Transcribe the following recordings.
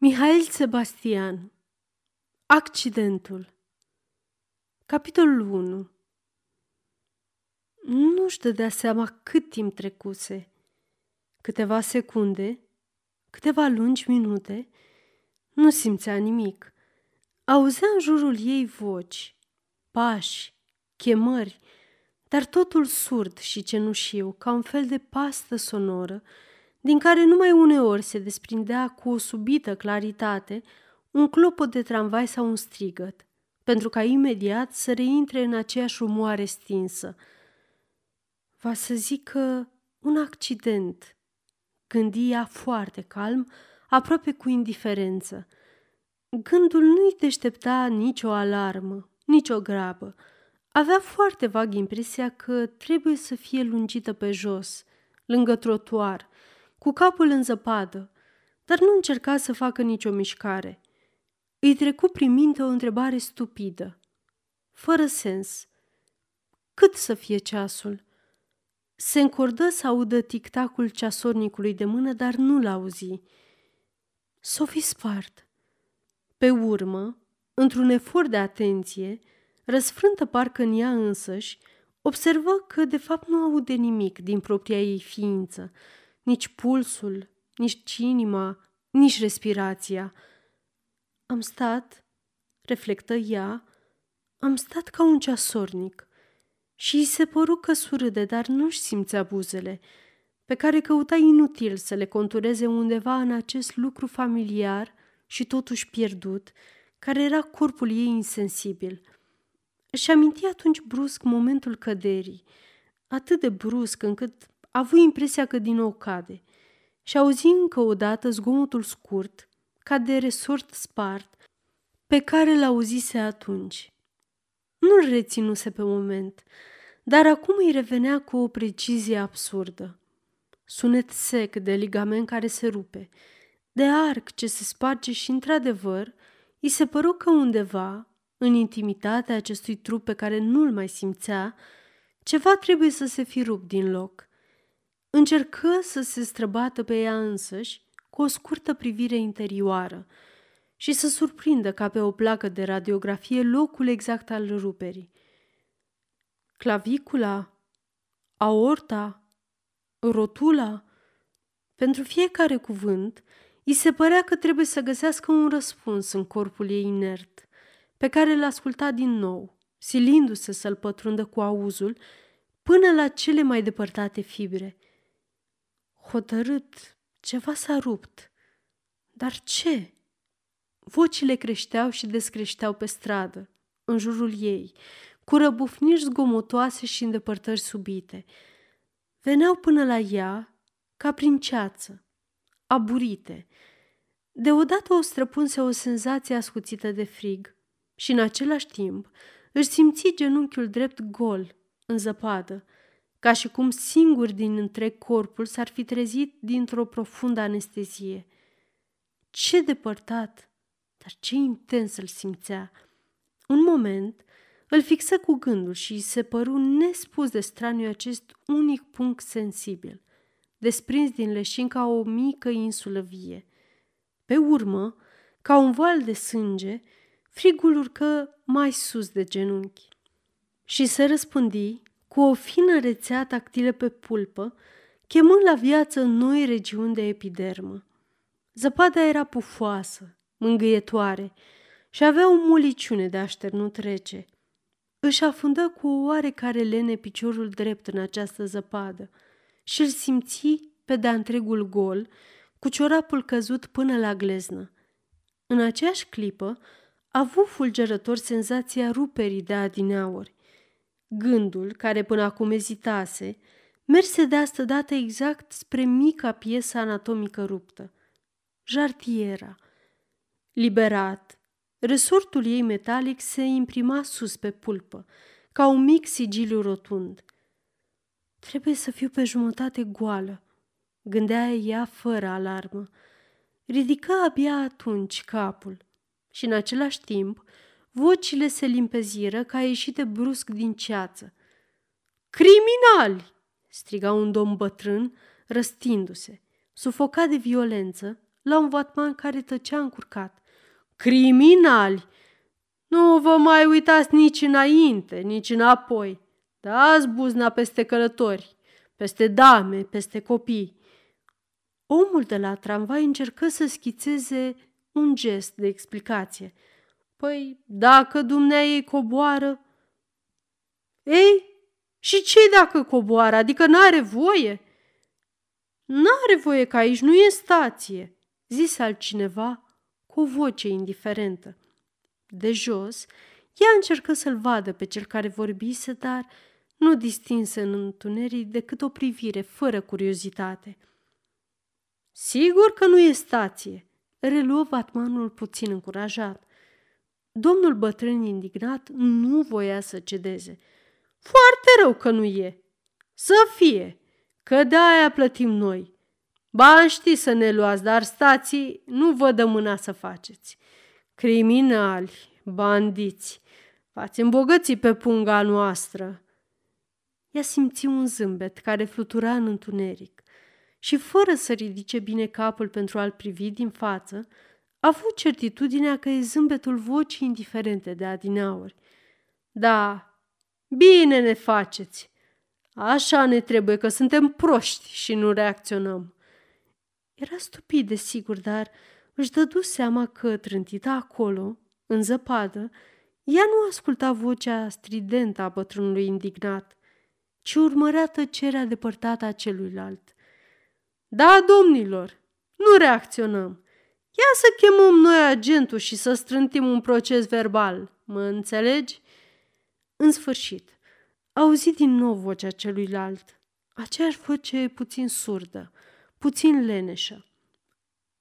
Mihail Sebastian Accidentul Capitolul 1 Nu-și dădea seama cât timp trecuse. Câteva secunde, câteva lungi minute, nu simțea nimic. Auzea în jurul ei voci, pași, chemări, dar totul surd și cenușiu, ca un fel de pastă sonoră, din care numai uneori se desprindea cu o subită claritate un clopot de tramvai sau un strigăt, pentru ca imediat să reintre în aceeași rumoare stinsă. Va să zică un accident, gândi ea foarte calm, aproape cu indiferență. Gândul nu-i deștepta nicio alarmă, nicio grabă. Avea foarte vag impresia că trebuie să fie lungită pe jos, lângă trotuar, cu capul în zăpadă, dar nu încerca să facă nicio mișcare. Îi trecu prin minte o întrebare stupidă, fără sens. Cât să fie ceasul? Se încordă să audă tictacul ceasornicului de mână, dar nu l-auzi. S-o fi spart. Pe urmă, într-un efort de atenție, răsfrântă parcă în ea însăși, observă că de fapt nu aude nimic din propria ei ființă, nici pulsul, nici inima, nici respirația. Am stat, reflectă ea, am stat ca un ceasornic și îi se păru că surâde, dar nu-și simțea buzele, pe care căuta inutil să le contureze undeva în acest lucru familiar și totuși pierdut, care era corpul ei insensibil. Își aminti atunci brusc momentul căderii, atât de brusc încât a avut impresia că din nou cade și auzi încă o dată zgomotul scurt, ca de resort spart, pe care l-auzise atunci. Nu-l reținuse pe moment, dar acum îi revenea cu o precizie absurdă. Sunet sec de ligament care se rupe, de arc ce se sparge și, într-adevăr, îi se păru că undeva, în intimitatea acestui trup pe care nu-l mai simțea, ceva trebuie să se fi rupt din loc. Încercă să se străbată pe ea însăși cu o scurtă privire interioară și să surprindă ca pe o placă de radiografie locul exact al ruperii. Clavicula, aorta, rotula, pentru fiecare cuvânt, îi se părea că trebuie să găsească un răspuns în corpul ei inert, pe care îl asculta din nou, silindu-se să-l pătrundă cu auzul până la cele mai depărtate fibre – Hotărât, ceva s-a rupt. Dar ce? Vocile creșteau și descreșteau pe stradă, în jurul ei, cu răbufniri zgomotoase și îndepărtări subite. Veneau până la ea ca prin ceață, aburite. Deodată o străpunse o senzație ascuțită de frig și în același timp își simți genunchiul drept gol, în zăpadă, ca și cum singur din întreg corpul s-ar fi trezit dintr-o profundă anestezie. Ce depărtat, dar ce intens îl simțea! Un moment îl fixă cu gândul și îi se păru nespus de straniu acest unic punct sensibil, desprins din leșin ca o mică insulă vie. Pe urmă, ca un val de sânge, frigul urcă mai sus de genunchi și se răspândi cu o fină rețea tactilă pe pulpă, chemând la viață noi regiuni de epidermă. Zăpada era pufoasă, mângâietoare și avea o muliciune de așternut rece. Își afundă cu o oarecare lene piciorul drept în această zăpadă și îl simți pe de întregul gol, cu ciorapul căzut până la gleznă. În aceeași clipă, a avut fulgerător senzația ruperii de adineauri. Gândul, care până acum ezitase, merse de asta dată exact spre mica piesă anatomică ruptă. Jartiera. Liberat, resortul ei metalic se imprima sus pe pulpă, ca un mic sigiliu rotund. Trebuie să fiu pe jumătate goală, gândea ea fără alarmă. Ridică abia atunci capul și în același timp Vocile se limpeziră ca ieșite brusc din ceață. Criminali! striga un domn bătrân, răstindu-se. Sufocat de violență, la un vatman care tăcea încurcat. Criminali! Nu vă mai uitați nici înainte, nici înapoi. Dați buzna peste călători, peste dame, peste copii. Omul de la tramvai încercă să schițeze un gest de explicație. Păi, dacă dumnea ei coboară... Ei, și ce dacă coboară? Adică n-are voie? N-are voie că aici nu e stație, zise altcineva cu o voce indiferentă. De jos, ea încercă să-l vadă pe cel care vorbise, dar nu distinse în întuneric decât o privire fără curiozitate. Sigur că nu e stație, reluă vatmanul puțin încurajat. Domnul bătrân indignat nu voia să cedeze. Foarte rău că nu e. Să fie, că de-aia plătim noi. Ba, știți să ne luați, dar stații nu vă dă mâna să faceți. Criminali, bandiți, v-ați îmbogăți pe punga noastră. Ea simți un zâmbet care flutura în întuneric și, fără să ridice bine capul pentru a-l privi din față, a avut certitudinea că e zâmbetul vocii indiferente de adinauri. Da, bine ne faceți. Așa ne trebuie că suntem proști și nu reacționăm. Era stupid, desigur, dar își dădu seama că, trântită acolo, în zăpadă, ea nu asculta vocea stridentă a bătrânului indignat, ci urmărea tăcerea depărtată a celuilalt. Da, domnilor, nu reacționăm. Ia să chemăm noi agentul și să strântim un proces verbal. Mă înțelegi? În sfârșit, auzi din nou vocea celuilalt, aceeași voce puțin surdă, puțin leneșă.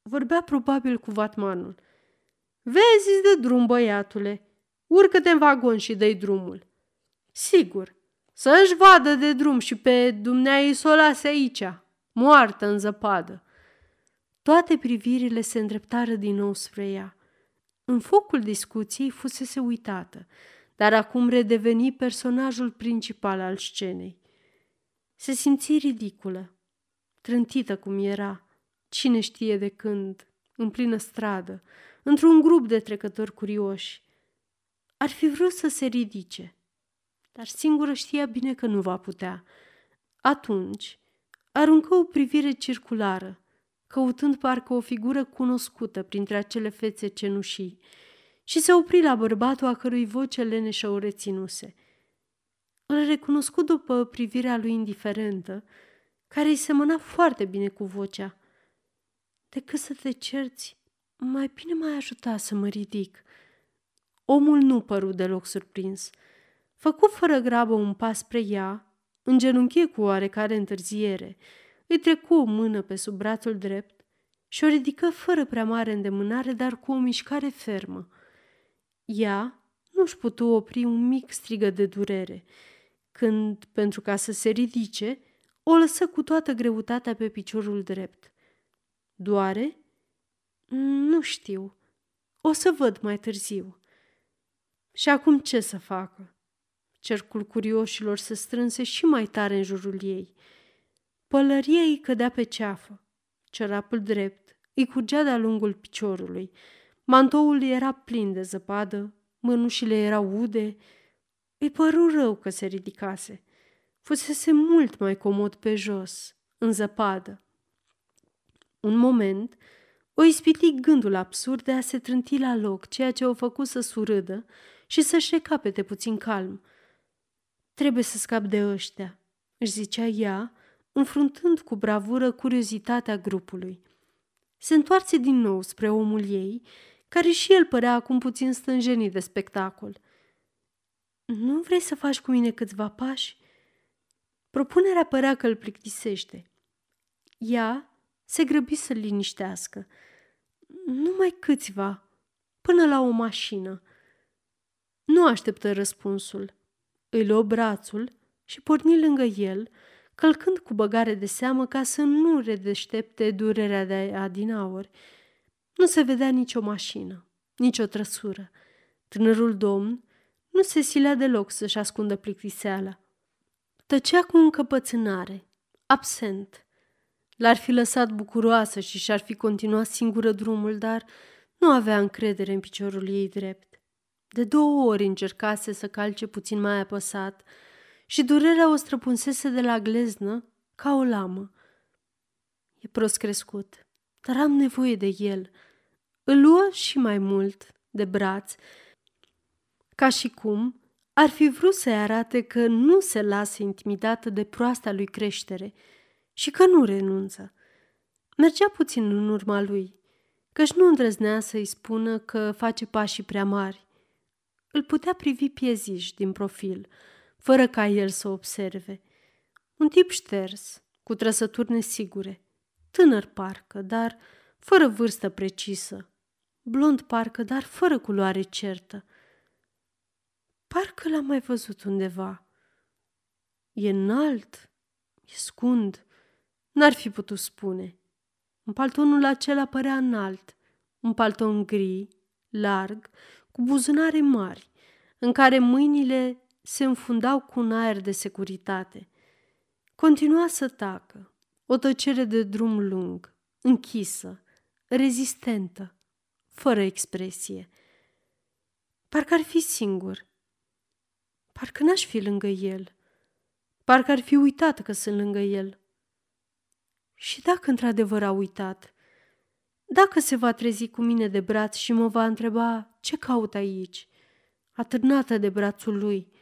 Vorbea probabil cu vatmanul. Vezi de drum, băiatule. Urcă-te în vagon și dă drumul. Sigur, să-și vadă de drum și pe dumneai să o lase aici, moartă în zăpadă. Toate privirile se îndreptară din nou spre ea. În focul discuției fusese uitată, dar acum redeveni personajul principal al scenei. Se simți ridiculă, trântită cum era, cine știe de când, în plină stradă, într-un grup de trecători curioși. Ar fi vrut să se ridice, dar singură știa bine că nu va putea. Atunci, aruncă o privire circulară, căutând parcă o figură cunoscută printre acele fețe cenușii, și se opri la bărbatul a cărui voce leneșă o reținuse. Îl recunoscut după privirea lui indiferentă, care îi semăna foarte bine cu vocea. Decât să te cerți, mai bine mai ajuta să mă ridic. Omul nu păru deloc surprins. Făcu fără grabă un pas spre ea, îngenunchie cu oarecare întârziere, îi trecu o mână pe sub brațul drept și o ridică fără prea mare îndemânare, dar cu o mișcare fermă. Ea nu-și putu opri un mic strigă de durere, când, pentru ca să se ridice, o lăsă cu toată greutatea pe piciorul drept. Doare? Nu știu. O să văd mai târziu. Și acum ce să facă? Cercul curioșilor se strânse și mai tare în jurul ei. Pălăria îi cădea pe ceafă. Cerapul drept îi curgea de-a lungul piciorului. Mantoul era plin de zăpadă, mânușile erau ude. Îi păru rău că se ridicase. Fusese mult mai comod pe jos, în zăpadă. Un moment, o ispiti gândul absurd de a se trânti la loc, ceea ce o făcu să surâdă și să-și recapete puțin calm. Trebuie să scap de ăștia, își zicea ea, înfruntând cu bravură curiozitatea grupului. Se întoarce din nou spre omul ei, care și el părea acum puțin stânjenit de spectacol. Nu vrei să faci cu mine câțiva pași?" Propunerea părea că îl plictisește. Ea se grăbi să-l liniștească. Numai câțiva, până la o mașină. Nu așteptă răspunsul. Îi luă brațul și porni lângă el, călcând cu băgare de seamă ca să nu redeștepte durerea de adinauri. Nu se vedea nicio mașină, nicio trăsură. Tânărul domn nu se silea deloc să-și ascundă plictiseala. Tăcea cu încăpățânare, absent. L-ar fi lăsat bucuroasă și și-ar fi continuat singură drumul, dar nu avea încredere în piciorul ei drept. De două ori încercase să calce puțin mai apăsat și durerea o străpunsese de la gleznă ca o lamă. E prost crescut, dar am nevoie de el. Îl luă și mai mult de braț, ca și cum ar fi vrut să-i arate că nu se lasă intimidată de proasta lui creștere și că nu renunță. Mergea puțin în urma lui, căci nu îndrăznea să-i spună că face pașii prea mari. Îl putea privi pieziș din profil, fără ca el să observe. Un tip șters, cu trăsături nesigure, tânăr parcă, dar fără vârstă precisă, blond parcă, dar fără culoare certă. Parcă l-am mai văzut undeva. E înalt, e scund, n-ar fi putut spune. În paltonul acela părea înalt, un palton gri, larg, cu buzunare mari, în care mâinile se înfundau cu un aer de securitate. Continua să tacă, o tăcere de drum lung, închisă, rezistentă, fără expresie. Parcă ar fi singur. Parcă n-aș fi lângă el. Parcă ar fi uitat că sunt lângă el. Și dacă într-adevăr a uitat, dacă se va trezi cu mine de braț și mă va întreba ce caut aici, atârnată de brațul lui,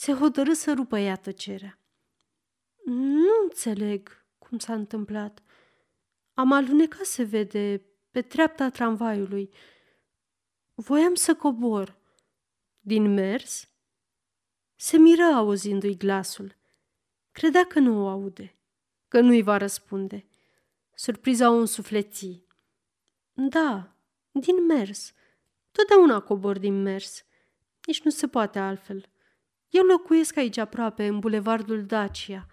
se hotărâ să rupă ea tăcerea. Nu înțeleg cum s-a întâmplat. Am alunecat, se vede, pe treapta tramvaiului. Voiam să cobor. Din mers? Se miră auzindu-i glasul. Credea că nu o aude, că nu-i va răspunde. Surpriza o însufleții. Da, din mers. Totdeauna cobor din mers. Nici nu se poate altfel. Eu locuiesc aici aproape, în bulevardul Dacia,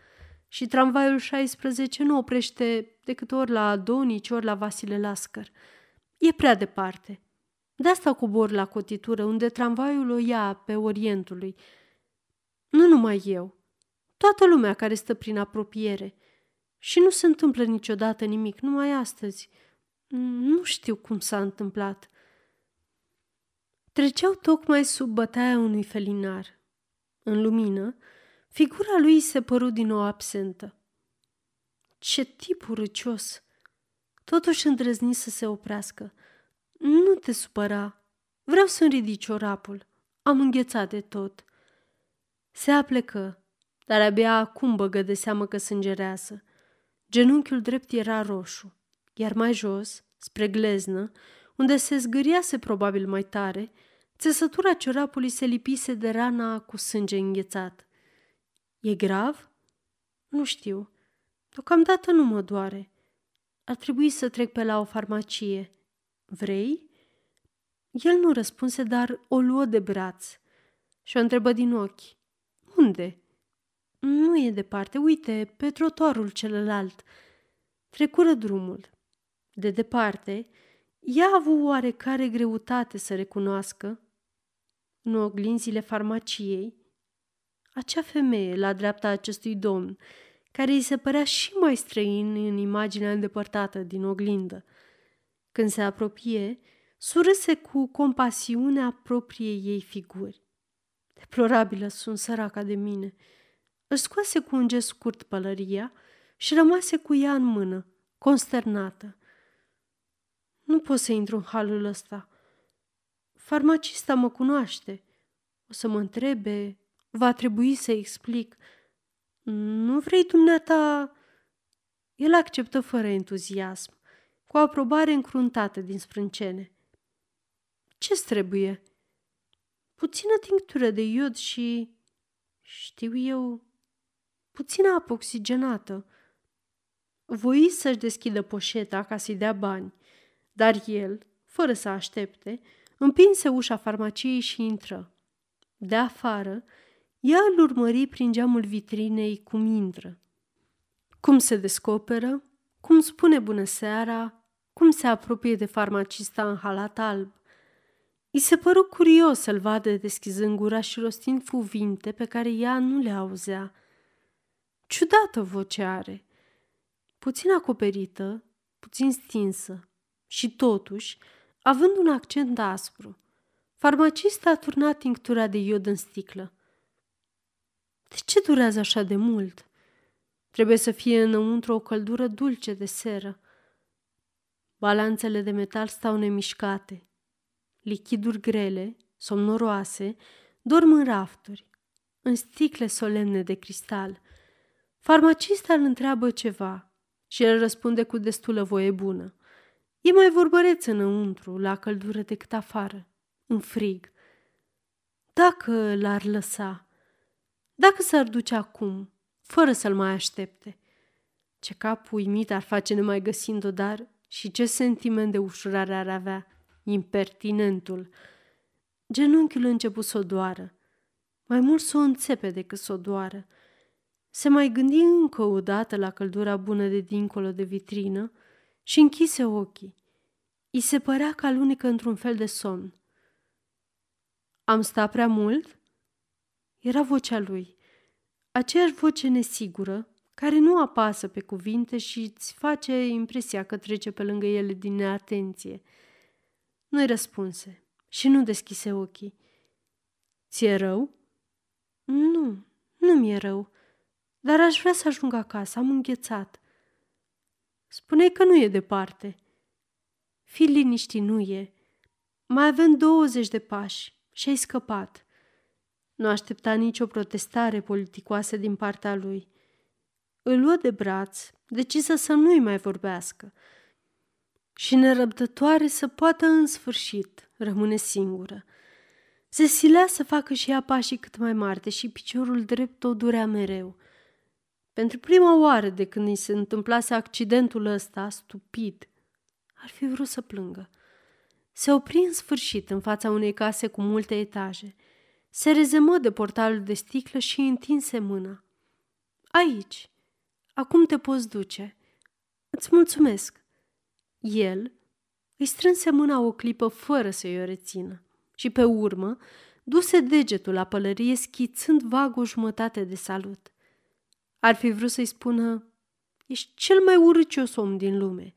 și tramvaiul 16 nu oprește decât ori la Adonici, ori la Vasile Lascăr. E prea departe. De asta cobor la cotitură, unde tramvaiul o ia pe Orientului. Nu numai eu. Toată lumea care stă prin apropiere. Și nu se întâmplă niciodată nimic, numai astăzi. Nu știu cum s-a întâmplat. Treceau tocmai sub bătaia unui felinar. În lumină, figura lui se păru din nou absentă. Ce tip urăcios! Totuși îndrăzni să se oprească. Nu te supăra. Vreau să-mi ridici ciorapul. Am înghețat de tot. Se aplecă, dar abia acum băgă de seamă că sângerează. Genunchiul drept era roșu, iar mai jos, spre gleznă, unde se zgâriase probabil mai tare, țesătura ciorapului se lipise de rana cu sânge înghețat. E grav? Nu știu. Deocamdată nu mă doare. Ar trebui să trec pe la o farmacie. Vrei? El nu răspunse, dar o luă de braț și o întrebă din ochi. Unde? Nu e departe, uite, pe trotuarul celălalt. Trecură drumul. De departe, ea a avut oarecare greutate să recunoască, în oglinzile farmaciei, acea femeie la dreapta acestui domn, care îi se părea și mai străin în imaginea îndepărtată din oglindă. Când se apropie, surâse cu compasiunea propriei ei figuri. Deplorabilă sunt săraca de mine. Își scoase cu un gest scurt pălăria și rămase cu ea în mână, consternată. Nu pot să intru în halul ăsta. Farmacista mă cunoaște. O să mă întrebe, va trebui să explic. Nu vrei dumneata... El acceptă fără entuziasm, cu aprobare încruntată din sprâncene. Ce-ți trebuie?" puțină tinctură de iod și, știu eu, puțină apă oxigenată. Voi să-și deschidă poșeta ca să-i dea bani, dar el, fără să aștepte, împinse ușa farmaciei și intră. De afară, ea îl urmări prin geamul vitrinei cum intră. Cum se descoperă, cum spune bună seara, cum se apropie de farmacista în halat alb. I se păru curios să-l vadă deschizând gura și rostind cuvinte pe care ea nu le auzea. Ciudată voce are. puțin acoperită, puțin stinsă și totuși, având un accent aspru. Farmacista a turnat tinctura de iod în sticlă. De ce durează așa de mult? Trebuie să fie înăuntru o căldură dulce de seră. Balanțele de metal stau nemișcate. Lichiduri grele, somnoroase, dorm în rafturi, în sticle solemne de cristal. Farmacista îl întreabă ceva și el răspunde cu destulă voie bună. E mai vorbăreț înăuntru, la căldură decât afară, în frig. Dacă l-ar lăsa, dacă s-ar duce acum, fără să-l mai aștepte, ce cap uimit ar face nemai găsind-o, dar și ce sentiment de ușurare ar avea, impertinentul. Genunchiul a început să o doară, mai mult să o înțepe decât să o doară. Se mai gândi încă o dată la căldura bună de dincolo de vitrină și închise ochii. I se părea că alunecă într-un fel de somn. Am stat prea mult? Era vocea lui. Aceeași voce nesigură, care nu apasă pe cuvinte și îți face impresia că trece pe lângă ele din neatenție. Nu-i răspunse și nu deschise ochii. Ți-e rău? Nu, nu mi-e rău, dar aș vrea să ajung acasă, am înghețat. Spune că nu e departe. Fii liniștit, nu e. Mai avem 20 de pași și ai scăpat. Nu aștepta nicio protestare politicoasă din partea lui. Îl luă de braț, decisă să nu-i mai vorbească și nerăbdătoare să poată în sfârșit rămâne singură. Se silea să facă și ea pașii cât mai mari, deși piciorul drept o durea mereu. Pentru prima oară de când îi se întâmplase accidentul ăsta, stupid, ar fi vrut să plângă. Se opri în sfârșit în fața unei case cu multe etaje. Se rezemă de portalul de sticlă și întinse mâna. Aici. Acum te poți duce. Îți mulțumesc. El îi strânse mâna o clipă fără să-i o rețină și pe urmă duse degetul la pălărie schițând vag o jumătate de salut. Ar fi vrut să-i spună, ești cel mai urâcios om din lume,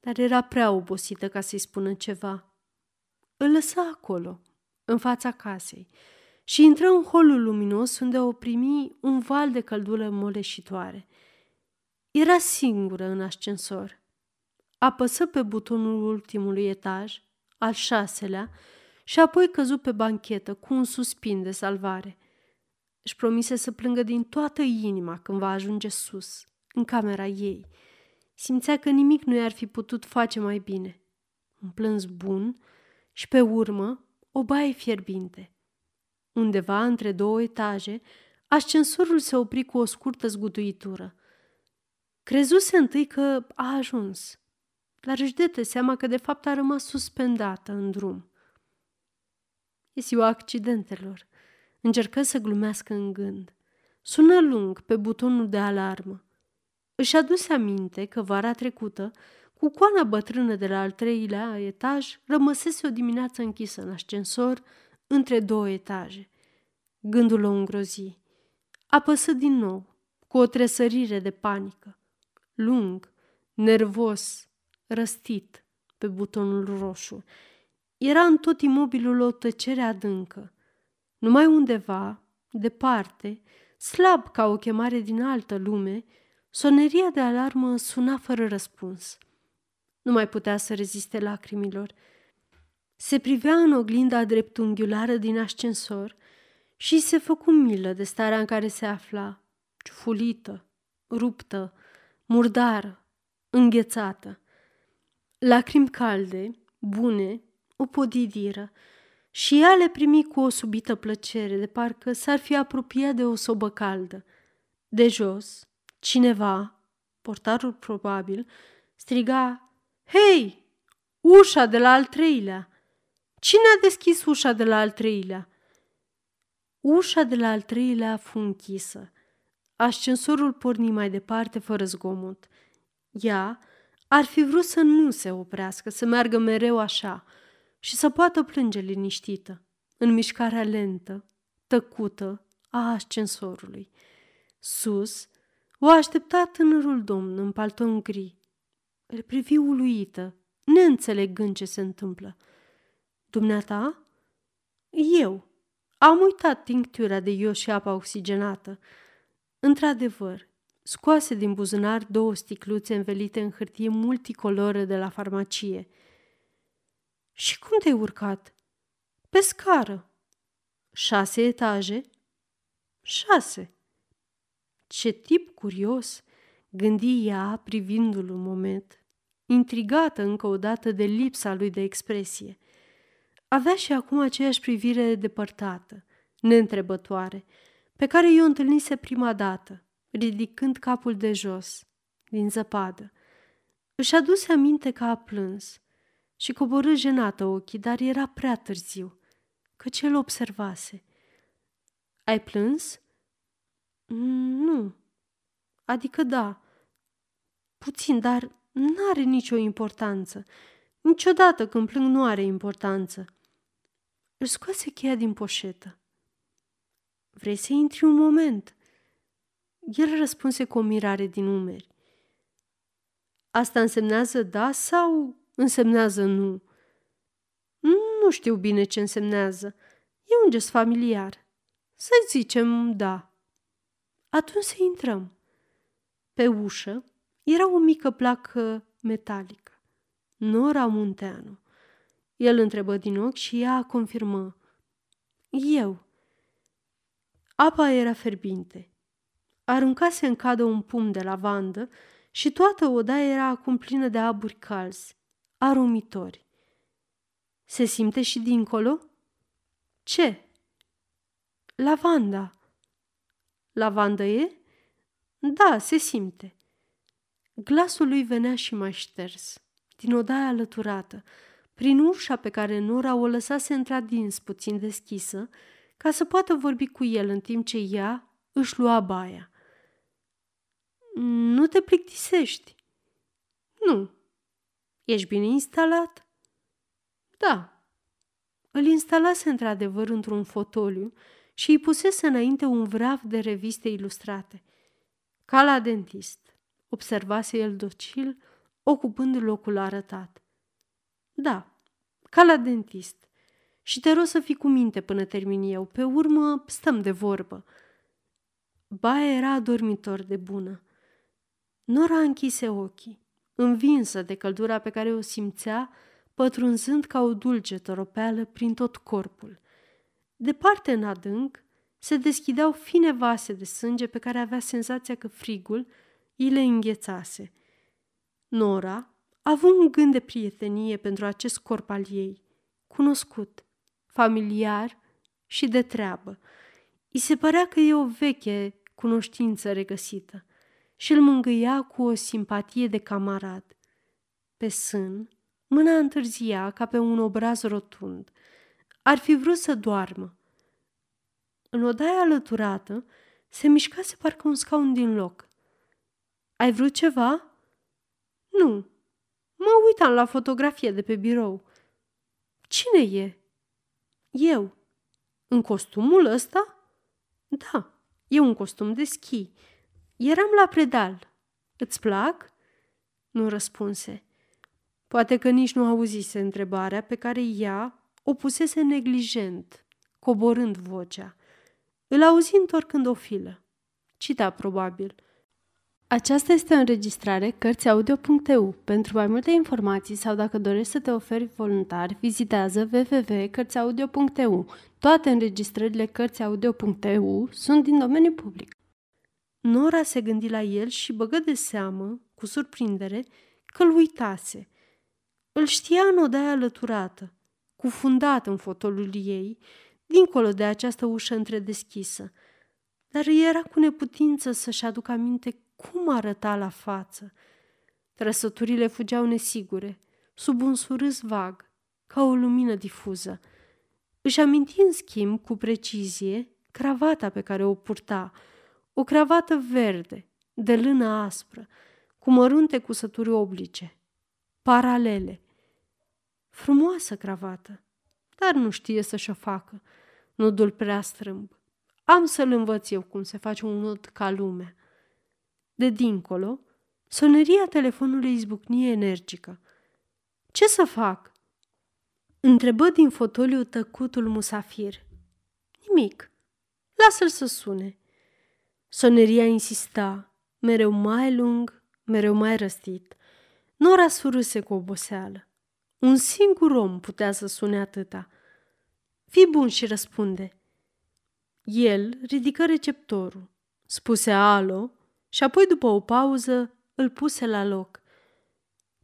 dar era prea obosită ca să-i spună ceva. Îl lăsa acolo, în fața casei, și intră în holul luminos unde o primi un val de căldură moleșitoare. Era singură în ascensor. Apăsă pe butonul ultimului etaj, al șaselea, și apoi căzu pe banchetă cu un suspin de salvare. Își promise să plângă din toată inima când va ajunge sus, în camera ei. Simțea că nimic nu i-ar fi putut face mai bine. Un plâns bun și, pe urmă, o baie fierbinte. Undeva între două etaje, ascensorul se opri cu o scurtă zguduitură. Crezuse întâi că a ajuns, dar își dete seama că de fapt a rămas suspendată în drum. E ziua accidentelor. Încercă să glumească în gând. Sună lung pe butonul de alarmă. Își aduse aminte că vara trecută, cu coana bătrână de la al treilea etaj, rămăsese o dimineață închisă în ascensor între două etaje. Gândul o îngrozi. Apăsă din nou, cu o tresărire de panică. Lung, nervos, răstit pe butonul roșu. Era în tot imobilul o tăcere adâncă. Numai undeva, departe, slab ca o chemare din altă lume, soneria de alarmă suna fără răspuns. Nu mai putea să reziste lacrimilor. Se privea în oglinda dreptunghiulară din ascensor și se făcu milă de starea în care se afla, ciufulită, ruptă, murdară, înghețată. Lacrimi calde, bune, o podidiră și ea le primi cu o subită plăcere, de parcă s-ar fi apropiat de o sobă caldă. De jos, cineva, portarul probabil, striga, Hei, ușa de la al treilea! Cine a deschis ușa de la al treilea? Ușa de la al treilea fu închisă. Ascensorul porni mai departe fără zgomot. Ea ar fi vrut să nu se oprească, să meargă mereu așa și să poată plânge liniștită, în mișcarea lentă, tăcută a ascensorului. Sus, O aștepta tânărul domn în palton gri. Îl privi uluită, neînțelegând ce se întâmplă. Dumneata? Eu. Am uitat tinctura de ios și apa oxigenată. Într-adevăr, scoase din buzunar două sticluțe învelite în hârtie multicoloră de la farmacie. Și cum te-ai urcat? Pe scară. Șase etaje? Șase. Ce tip curios, gândi ea privindu-l un moment, intrigată încă o dată de lipsa lui de expresie. Avea și acum aceeași privire depărtată, neîntrebătoare, pe care i-o întâlnise prima dată, ridicând capul de jos, din zăpadă. Își aduse aminte că a plâns și coborâ jenată ochii, dar era prea târziu, că cel observase. Ai plâns?" Nu. Adică da. Puțin, dar n-are nicio importanță. Niciodată când plâng nu are importanță. Își scoase cheia din poșetă. Vrei să intri un moment?" El răspunse cu o mirare din umeri. Asta însemnează da sau însemnează nu? Nu știu bine ce însemnează. E un gest familiar. Să zicem da. Atunci să intrăm. Pe ușă era o mică placă metalică. Nora Munteanu. El întrebă din ochi și ea confirmă. Eu. Apa era ferbinte. Aruncase în cadă un pum de lavandă și toată odaia era acum plină de aburi calzi, aromitori. Se simte și dincolo? Ce? Lavanda. Lavandă e? Da, se simte. Glasul lui venea și mai șters, din odaia alăturată, prin ușa pe care Nora o lăsase într-adins puțin deschisă, ca să poată vorbi cu el în timp ce ea își lua baia. Nu te plictisești? Nu. Ești bine instalat? Da. Îl instalase într-adevăr într-un fotoliu și îi pusese înainte un vrav de reviste ilustrate. Ca la dentist, observase el docil, ocupând locul arătat. Da, ca la dentist. Și te rog să fii cu minte până termin eu. Pe urmă stăm de vorbă. Baia era dormitor de bună. Nora închise ochii, învinsă de căldura pe care o simțea, pătrunzând ca o dulce toropeală prin tot corpul. Departe în adânc se deschideau fine vase de sânge pe care avea senzația că frigul îi le înghețase. Nora a avut un gând de prietenie pentru acest corp al ei, cunoscut, familiar și de treabă. I se părea că e o veche cunoștință regăsită și îl mângâia cu o simpatie de camarad. Pe sân, mâna întârzia ca pe un obraz rotund – ar fi vrut să doarmă. În odaia alăturată se mișcase parcă un scaun din loc. Ai vrut ceva? Nu. Mă uitam la fotografie de pe birou. Cine e? Eu. În costumul ăsta? Da, e un costum de schi. Eram la predal. Îți plac? Nu răspunse. Poate că nici nu auzise întrebarea pe care ea o pusese neglijent, coborând vocea. Îl auzi întorcând o filă. Cita probabil. Aceasta este o înregistrare Cărțiaudio.eu. Pentru mai multe informații sau dacă dorești să te oferi voluntar, vizitează www.cărțiaudio.eu. Toate înregistrările Cărțiaudio.eu sunt din domeniu public. Nora se gândi la el și băgă de seamă, cu surprindere, că îl uitase. Îl știa în odaia alăturată, cufundat în fotolul ei, dincolo de această ușă întredeschisă, dar era cu neputință să-și aducă aminte cum arăta la față. Trăsăturile fugeau nesigure, sub un surâs vag, ca o lumină difuză. Își aminti în schimb cu precizie cravata pe care o purta, o cravată verde, de lână aspră, cu mărunte cusături oblice, paralele, Frumoasă cravată, dar nu știe să-și o facă. Nodul prea strâmb. Am să-l învăț eu cum se face un nod ca lumea. De dincolo, soneria telefonului izbucnie energică. Ce să fac?" Întrebă din fotoliu tăcutul musafir. Nimic. Lasă-l să sune. Soneria insista, mereu mai lung, mereu mai răstit. Nora surâse cu oboseală. Un singur om putea să sune atâta. Fii bun și răspunde. El ridică receptorul, spuse alo și apoi, după o pauză, îl puse la loc.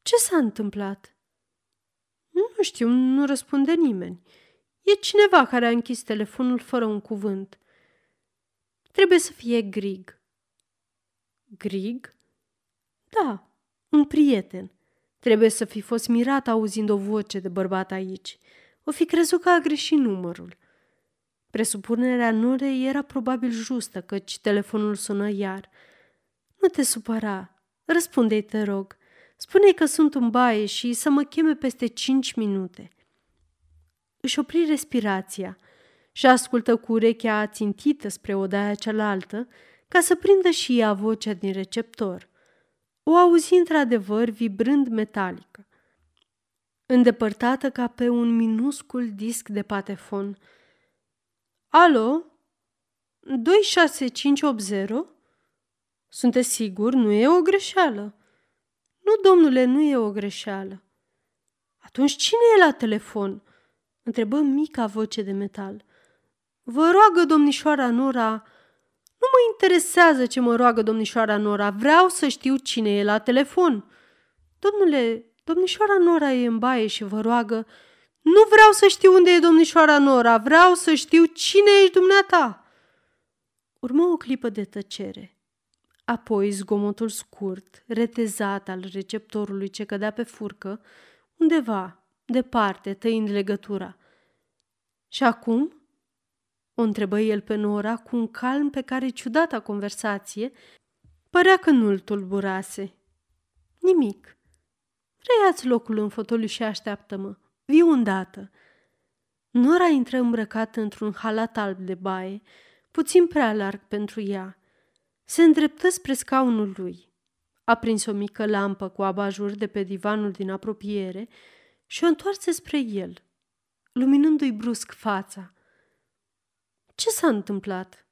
Ce s-a întâmplat? Nu știu, nu răspunde nimeni. E cineva care a închis telefonul fără un cuvânt. Trebuie să fie Grig. Grig? Da, un prieten. Trebuie să fi fost mirat auzind o voce de bărbat aici. O fi crezut că a greșit numărul. Presupunerea Norei era probabil justă, căci telefonul sună iar. Nu te supăra. Răspunde-i, te rog. spune că sunt în baie și să mă cheme peste cinci minute. Își opri respirația și ascultă cu urechea țintită spre odaia cealaltă ca să prindă și ea vocea din receptor. O auzi într-adevăr vibrând metalică, îndepărtată ca pe un minuscul disc de patefon. Alo? 26580? Sunteți sigur? Nu e o greșeală. Nu, domnule, nu e o greșeală. Atunci cine e la telefon? Întrebă mica voce de metal. Vă roagă domnișoara Nora... Nu mă interesează ce mă roagă domnișoara Nora. Vreau să știu cine e la telefon. Domnule, domnișoara Nora e în baie și vă roagă... Nu vreau să știu unde e domnișoara Nora. Vreau să știu cine ești dumneata. Urmă o clipă de tăcere. Apoi zgomotul scurt, retezat al receptorului ce cădea pe furcă, undeva, departe, tăind legătura. Și acum? O întrebă el pe Nora cu un calm pe care ciudata conversație părea că nu-l tulburase. Nimic. Reiați locul în fotoliu și așteaptă-mă. Viu îndată. Nora intră îmbrăcată într-un halat alb de baie, puțin prea larg pentru ea. Se îndreptă spre scaunul lui. A prins o mică lampă cu abajur de pe divanul din apropiere și o întoarse spre el, luminându-i brusc fața – ce s-a întâmplat?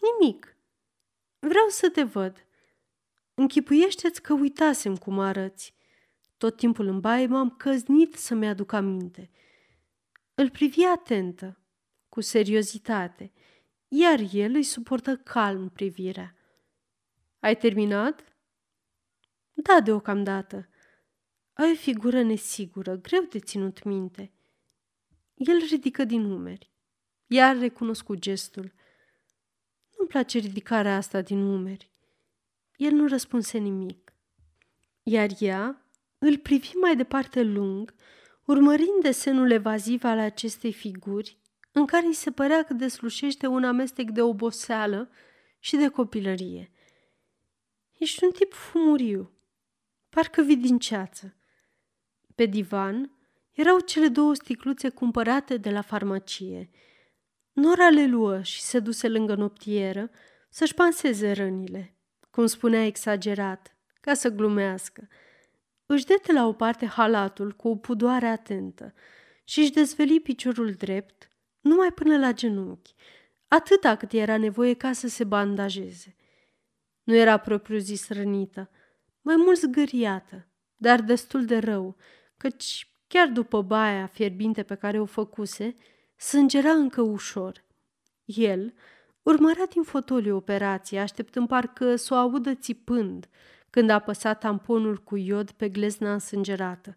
Nimic. Vreau să te văd. Închipuiește-ți că uitasem cum arăți. Tot timpul în baie m-am căznit să-mi aduc aminte. Îl privi atentă, cu seriozitate, iar el îi suportă calm privirea. Ai terminat? Da, deocamdată. Ai o figură nesigură, greu de ținut minte. El ridică din umeri. Iar recunoscut gestul. Nu-mi place ridicarea asta din umeri. El nu răspunse nimic. Iar ea îl privi mai departe lung, urmărind desenul evaziv al acestei figuri, în care îi se părea că deslușește un amestec de oboseală și de copilărie. Ești un tip fumuriu, parcă vii din ceață. Pe divan erau cele două sticluțe cumpărate de la farmacie – Nora le luă și se duse lângă noptieră să-și panseze rănile, cum spunea exagerat, ca să glumească. Își dete la o parte halatul cu o pudoare atentă și își dezveli piciorul drept numai până la genunchi, atâta cât era nevoie ca să se bandajeze. Nu era propriu-zis rănită, mai mult zgâriată, dar destul de rău, căci chiar după baia fierbinte pe care o făcuse, Sângera încă ușor. El urmărea din fotoliu operația, așteptând parcă să o audă țipând când a apăsat tamponul cu iod pe glezna însângerată.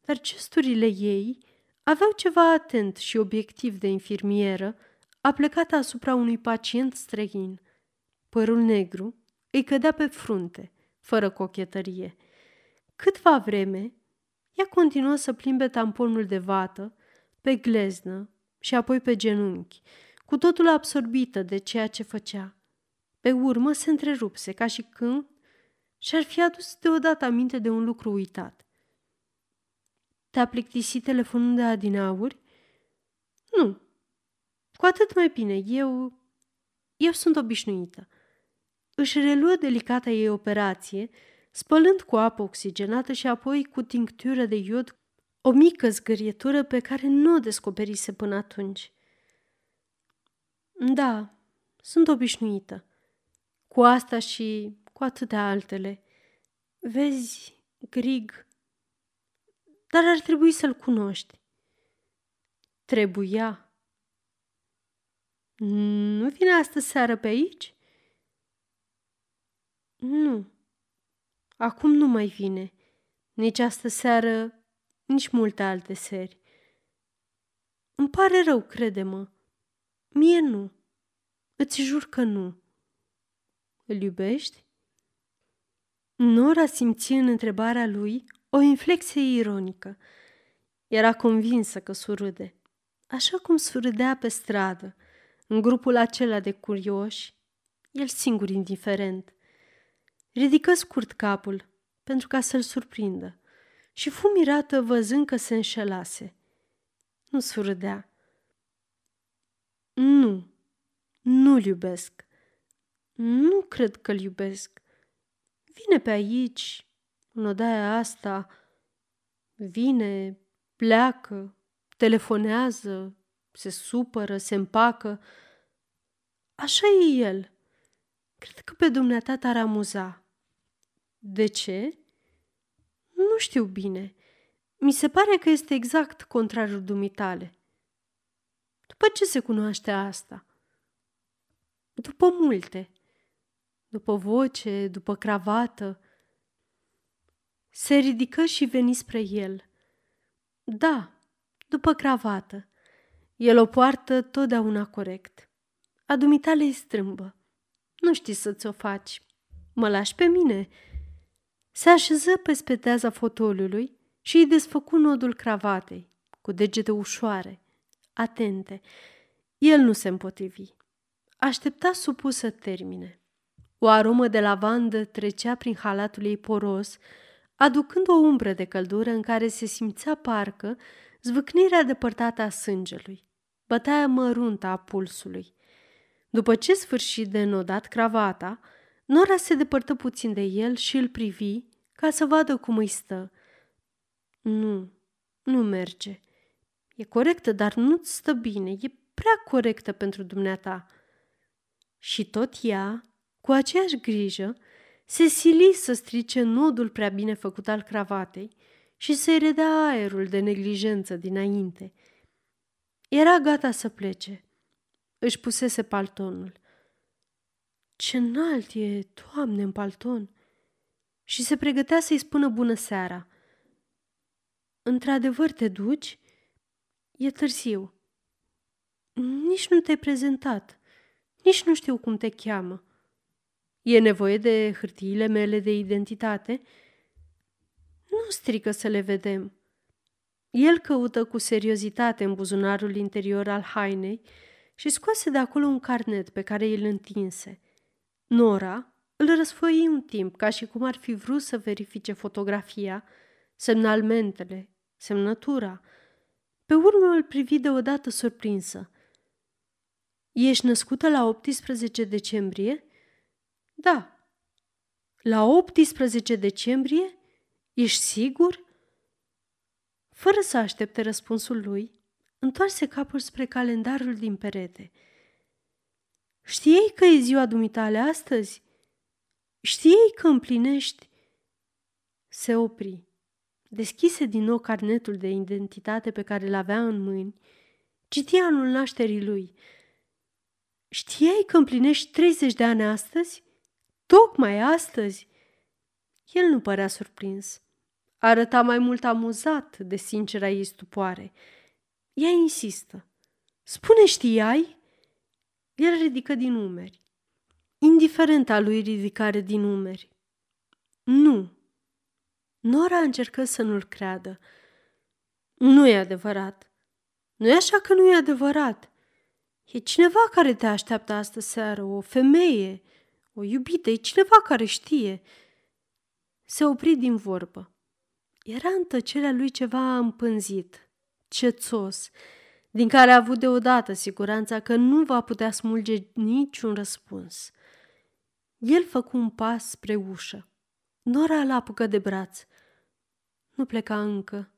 Dar gesturile ei aveau ceva atent și obiectiv de infirmieră, aplecată asupra unui pacient străin. Părul negru îi cădea pe frunte, fără cochetărie. Câtva vreme, ea continuă să plimbe tamponul de vată, pe gleznă și apoi pe genunchi, cu totul absorbită de ceea ce făcea. Pe urmă se întrerupse, ca și când și-ar fi adus deodată aminte de un lucru uitat. Te-a plictisit telefonul de adinauri? Nu. Cu atât mai bine, eu... Eu sunt obișnuită. își reluă delicata ei operație, spălând cu apă oxigenată și apoi cu tinctură de iod o mică zgârietură pe care nu o descoperise până atunci. Da, sunt obișnuită. Cu asta și cu atâtea altele. Vezi, Grig, dar ar trebui să-l cunoști. Trebuia. Nu vine astă seară pe aici? Nu. Acum nu mai vine. Nici astă seară, nici multe alte seri. Îmi pare rău, crede-mă. Mie nu. Îți jur că nu. Îl iubești? Nora simți în întrebarea lui o inflexie ironică. Era convinsă că surâde, așa cum surâdea pe stradă, în grupul acela de curioși, el singur indiferent. Ridică scurt capul pentru ca să-l surprindă și fu mirată văzând că se înșelase. Nu surâdea. Nu, nu-l iubesc. Nu cred că-l iubesc. Vine pe aici, în odaia asta, vine, pleacă, telefonează, se supără, se împacă. Așa e el. Cred că pe dumneata t-ar amuza. De ce? Nu știu bine. Mi se pare că este exact contrarul dumitale. După ce se cunoaște asta? După multe. După voce, după cravată. Se ridică și veni spre el. Da, după cravată. El o poartă totdeauna corect. A dumitale e strâmbă. Nu știi să-ți o faci. Mă lași pe mine. Se așeză pe speteaza fotoliului și îi desfăcu nodul cravatei, cu degete ușoare, atente. El nu se împotrivi. Aștepta supus să termine. O aromă de lavandă trecea prin halatul ei poros, aducând o umbră de căldură în care se simțea parcă zvâcnirea depărtată a sângelui, bătaia măruntă a pulsului. După ce sfârși de nodat cravata, Nora se depărtă puțin de el și îl privi ca să vadă cum îi stă. Nu, nu merge. E corectă, dar nu-ți stă bine. E prea corectă pentru dumneata. Și tot ea, cu aceeași grijă, se sili să strice nodul prea bine făcut al cravatei și să-i redea aerul de neglijență dinainte. Era gata să plece. Își pusese paltonul. Ce înalt e, Doamne, în palton! Și se pregătea să-i spună bună seara. Într-adevăr te duci? E târziu. Nici nu te-ai prezentat. Nici nu știu cum te cheamă. E nevoie de hârtiile mele de identitate? Nu strică să le vedem. El căută cu seriozitate în buzunarul interior al hainei și scoase de acolo un carnet pe care îl întinse. Nora îl răsfoi un timp, ca și cum ar fi vrut să verifice fotografia, semnalmentele, semnătura. Pe urmă îl privi deodată surprinsă. Ești născută la 18 decembrie? Da. La 18 decembrie? Ești sigur? Fără să aștepte răspunsul lui, întoarse capul spre calendarul din perete. Știai că e ziua dumitale astăzi? Știai că împlinești? Se opri. Deschise din nou carnetul de identitate pe care l-avea în mâini. Citia anul nașterii lui. Știai că împlinești 30 de ani astăzi? Tocmai astăzi? El nu părea surprins. Arăta mai mult amuzat de sincera ei stupoare. Ea insistă. Spune, știai? El ridică din umeri. Indiferent a lui ridicare din umeri. Nu. Nora încercă să nu-l creadă. Nu e adevărat. Nu e așa că nu e adevărat. E cineva care te așteaptă astă seară, o femeie, o iubită, e cineva care știe. Se opri din vorbă. Era în tăcerea lui ceva împânzit, cețos, din care a avut deodată siguranța că nu va putea smulge niciun răspuns. El făcu un pas spre ușă. Nora l apucă de braț. Nu pleca încă.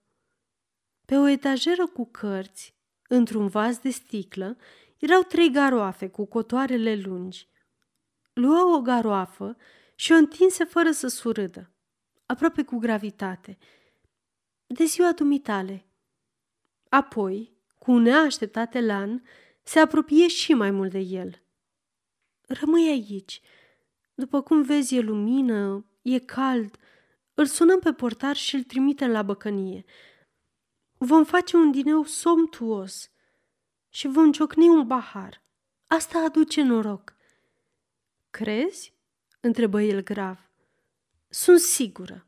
Pe o etajeră cu cărți, într-un vas de sticlă, erau trei garoafe cu cotoarele lungi. Luă o garoafă și o întinse fără să surâdă, aproape cu gravitate. De ziua dumitale. Apoi, cu un neașteptat elan, se apropie și mai mult de el. Rămâi aici. După cum vezi, e lumină, e cald. Îl sunăm pe portar și îl trimitem la băcănie. Vom face un dineu somtuos și vom ciocni un bahar. Asta aduce noroc. Crezi? întrebă el grav. Sunt sigură.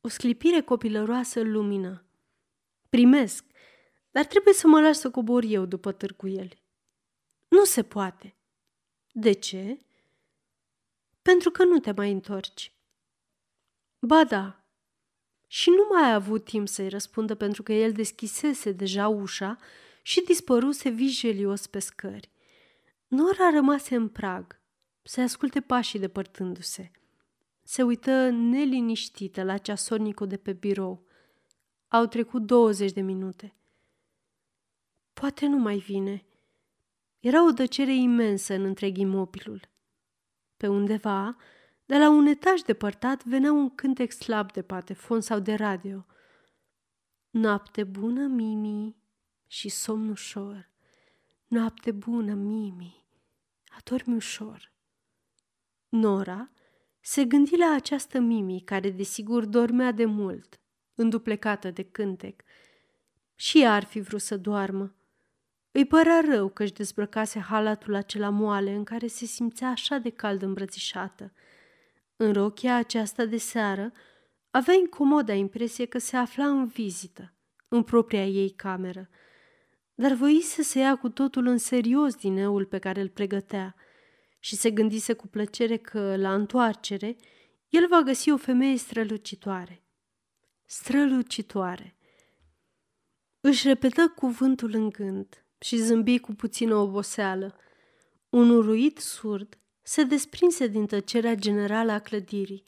O sclipire copilăroasă lumină. Primesc, dar trebuie să mă lași să cobor eu după târguieli. Nu se poate. De ce? Pentru că nu te mai întorci. Ba da. Și nu mai a avut timp să-i răspundă pentru că el deschisese deja ușa și dispăruse vijelios pe scări. Nora rămase în prag, să asculte pașii depărtându-se. Se uită neliniștită la ceasornicul de pe birou. Au trecut 20 de minute. Poate nu mai vine. Era o dăcere imensă în întreg imobilul. Pe undeva, de la un etaj depărtat, venea un cântec slab de patefon sau de radio. Noapte bună, Mimi, și somn ușor. Noapte bună, Mimi, adormi ușor. Nora se gândi la această Mimi, care desigur dormea de mult, înduplecată de cântec. Și ea ar fi vrut să doarmă. Îi părea rău că își dezbrăcase halatul acela moale în care se simțea așa de cald îmbrățișată. În rochia aceasta de seară avea incomoda impresie că se afla în vizită, în propria ei cameră, dar voise să ia cu totul în serios dineul pe care îl pregătea și se gândise cu plăcere că, la întoarcere, el va găsi o femeie strălucitoare. Strălucitoare. Își repetă cuvântul în gând și zâmbi cu puțină oboseală. Un uruit surd se desprinse din tăcerea generală a clădirii.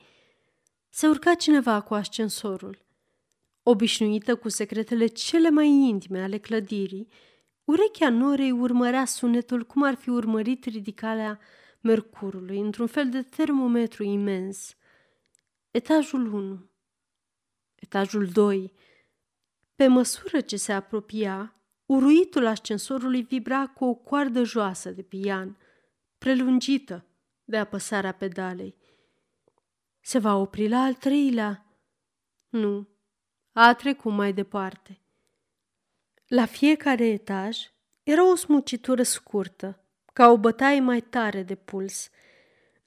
Se urca cineva cu ascensorul. Obișnuită cu secretele cele mai intime ale clădirii, urechea Norei urmărea sunetul cum ar fi urmărit ridicarea Mercurului într-un fel de termometru imens. Etajul 1 Etajul 2 Pe măsură ce se apropia, Uruitul ascensorului vibra cu o coardă joasă de pian, prelungită de apăsarea pedalei. Se va opri la al treilea? Nu, a trecut mai departe. La fiecare etaj era o smucitură scurtă, ca o bătaie mai tare de puls.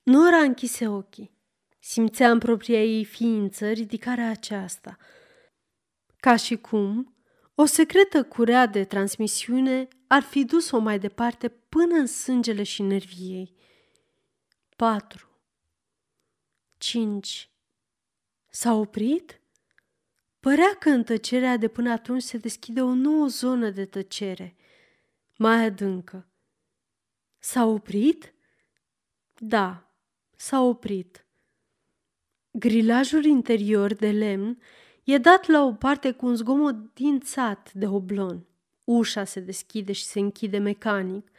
Nora închise ochii. Simțea în propria ei ființă ridicarea aceasta, ca și cum o secretă curea de transmisiune ar fi dus-o mai departe până în sângele și nerviei. 4. 5. S-a oprit? Părea că în tăcerea de până atunci se deschide o nouă zonă de tăcere, mai adâncă. S-a oprit? Da, s-a oprit. Grilajul interior de lemn E dat la o parte cu un zgomot dințat de oblon. Ușa se deschide și se închide mecanic.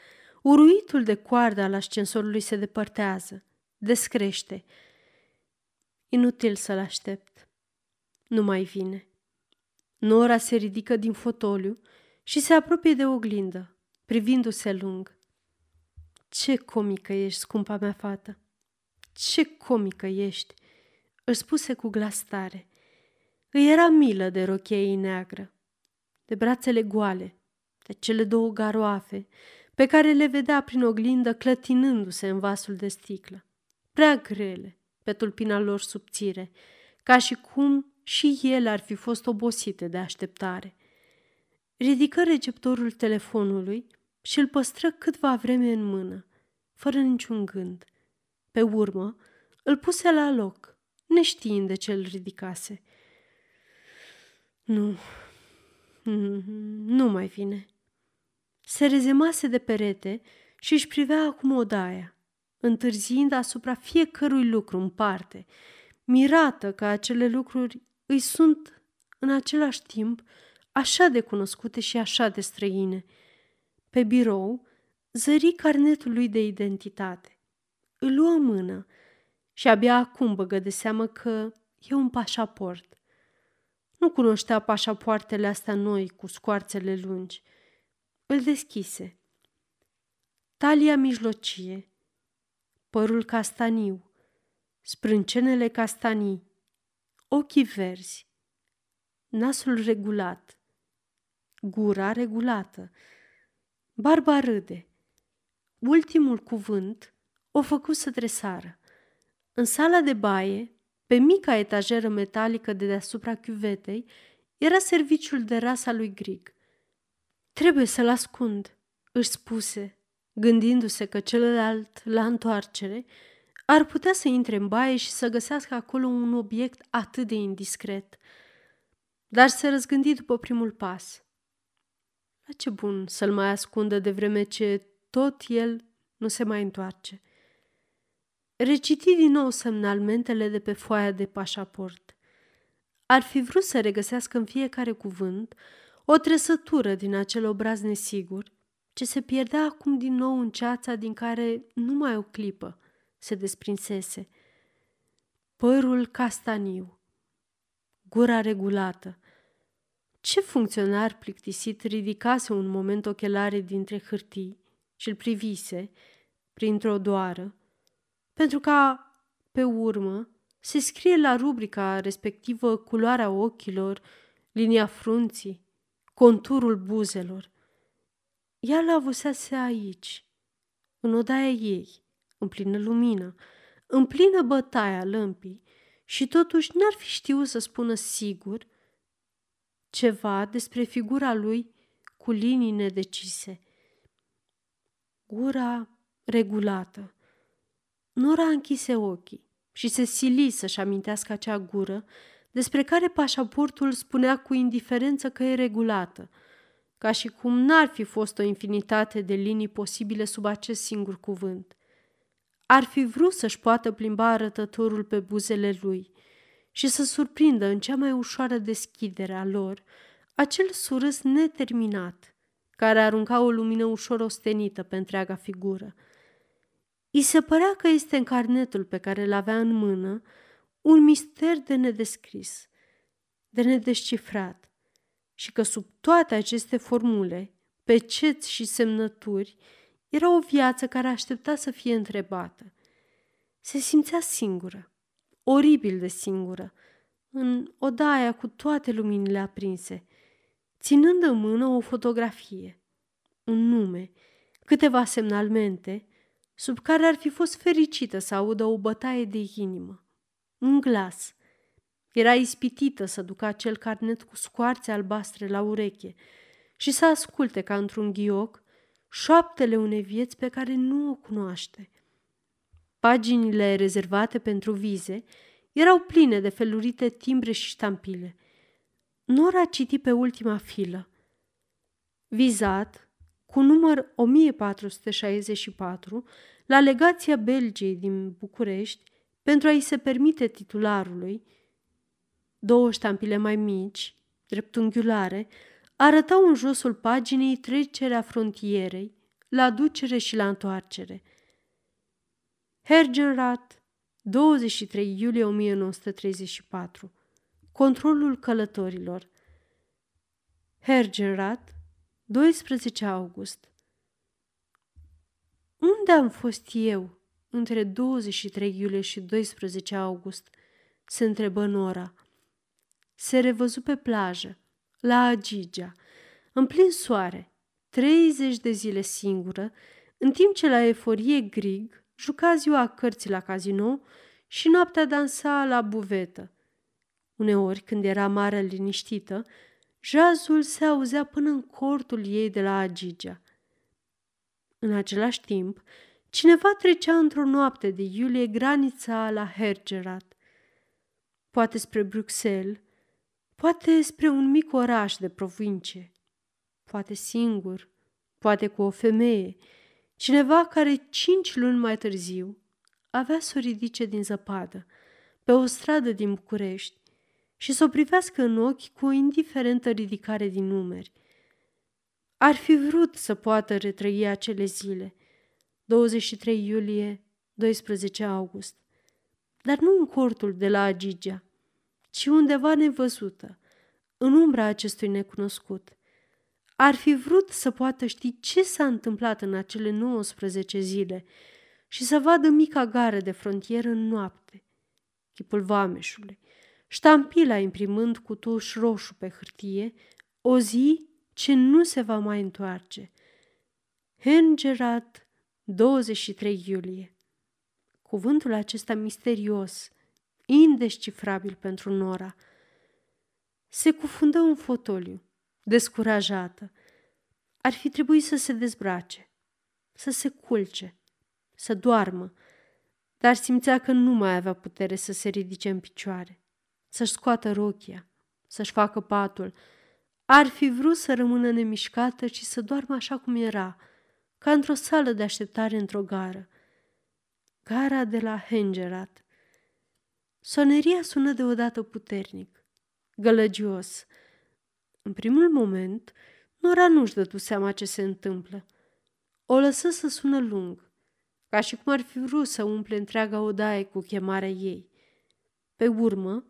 Uruitul de coardă al ascensorului se depărtează. Descrește. Inutil să-l aștept. Nu mai vine. Nora se ridică din fotoliu și se apropie de oglindă, privindu-se lung. Ce comică ești, scumpa mea fată! Ce comică ești! Îl spuse cu glas tare – îi era milă de rochia ei neagră, de brațele goale, de cele două garoafe, pe care le vedea prin oglindă clătinându-se în vasul de sticlă, prea grele pe tulpina lor subțire, ca și cum și ele ar fi fost obosite de așteptare. Ridică receptorul telefonului și îl păstră câtva vreme în mână, fără niciun gând. Pe urmă, îl puse la loc, neștiind de ce îl ridicase – nu, nu mai vine. Se rezemase de perete și își privea acum odaia, întârziind asupra fiecărui lucru în parte, mirată că acele lucruri îi sunt în același timp așa de cunoscute și așa de străine. Pe birou zări carnetul lui de identitate. Îl luă în mână și abia acum băgă de seamă că e un pașaport. Nu cunoștea pașapoartele astea noi cu scoarțele lungi. Îl deschise. Talia mijlocie, părul castaniu, sprâncenele castanii, ochii verzi, nasul regulat, gura regulată, barba râde. Ultimul cuvânt o făcu să tresară. În sala de baie, pe mica etajeră metalică de deasupra chiuvetei, era serviciul de rasa lui Grig. Trebuie să-l ascund, își spuse, gândindu-se că celălalt, la întoarcere, ar putea să intre în baie și să găsească acolo un obiect atât de indiscret. Dar se răzgândi după primul pas. La ce bun să-l mai ascundă de vreme ce tot el nu se mai întoarce. Reciti din nou semnalmentele de pe foaia de pașaport. Ar fi vrut să regăsească în fiecare cuvânt o trăsătură din acel obraz nesigur, ce se pierdea acum din nou în ceața din care numai o clipă se desprinsese. Părul castaniu, gura regulată. Ce funcționar plictisit ridicase un moment ochelare dintre hârtii și îl privise, printr-o doară, pentru ca, pe urmă, se scrie la rubrica respectivă culoarea ochilor, linia frunții, conturul buzelor. Ea l avusese aici, în odaia ei, în plină lumină, în plină bătaia lămpii și totuși n-ar fi știut să spună sigur ceva despre figura lui cu linii nedecise. Gura regulată. Nora închise ochii și se sili să-și amintească acea gură despre care pașaportul spunea cu indiferență că e regulată, ca și cum n-ar fi fost o infinitate de linii posibile sub acest singur cuvânt. Ar fi vrut să-și poată plimba arătătorul pe buzele lui și să surprindă în cea mai ușoară deschidere a lor acel surâs neterminat, care arunca o lumină ușor ostenită pe întreaga figură. I se părea că este în carnetul pe care îl avea în mână un mister de nedescris, de nedescifrat și că sub toate aceste formule, peceți și semnături, era o viață care aștepta să fie întrebată. Se simțea singură, oribil de singură, în odaia cu toate luminile aprinse, ținând în mână o fotografie, un nume, câteva semnalmente, sub care ar fi fost fericită să audă o bătaie de inimă, un glas. Era ispitită să ducă acel carnet cu scoarțe albastre la ureche și să asculte ca într-un ghioc șoaptele unei vieți pe care nu o cunoaște. Paginile rezervate pentru vize erau pline de felurite timbre și ștampile. Nora citi pe ultima filă. Vizat, cu număr 1464, la legația Belgiei din București, pentru a-i se permite titularului, două ștampile mai mici, dreptunghiulare, arătau în josul paginii trecerea frontierei, la ducere și la întoarcere. Hergenrath, 23 iulie 1934 Controlul călătorilor Hergenrath, 12 august Unde am fost eu între 23 iulie și 12 august? se întrebă Nora. Se revăzu pe plajă, la Agigea, în plin soare, 30 de zile singură, în timp ce la eforie Grig juca ziua cărții la casino și noaptea dansa la buvetă. Uneori, când era mare liniștită, jazul se auzea până în cortul ei de la Agigea. În același timp, cineva trecea într-o noapte de iulie granița la Hergerat, poate spre Bruxelles, poate spre un mic oraș de provincie, poate singur, poate cu o femeie, Cineva care cinci luni mai târziu avea să o ridice din zăpadă, pe o stradă din București, și să o privească în ochi cu o indiferentă ridicare din numeri. Ar fi vrut să poată retrăi acele zile, 23 iulie, 12 august, dar nu în cortul de la Agigea, ci undeva nevăzută, în umbra acestui necunoscut. Ar fi vrut să poată ști ce s-a întâmplat în acele 19 zile și să vadă mica gară de frontieră în noapte, chipul vameșului, ștampila imprimând cu tuș roșu pe hârtie, o zi ce nu se va mai întoarce. Hengerat, 23 iulie. Cuvântul acesta misterios, indescifrabil pentru Nora, se cufundă în fotoliu, descurajată. Ar fi trebuit să se dezbrace, să se culce, să doarmă, dar simțea că nu mai avea putere să se ridice în picioare, să-și scoată rochia, să-și facă patul. Ar fi vrut să rămână nemișcată și să doarmă așa cum era, ca într-o sală de așteptare într-o gară. Gara de la Hengerat. Soneria sună deodată puternic, gălăgios. În primul moment, Nora nu-și dădu seama ce se întâmplă. O lăsă să sună lung, ca și cum ar fi vrut să umple întreaga odaie cu chemarea ei. Pe urmă,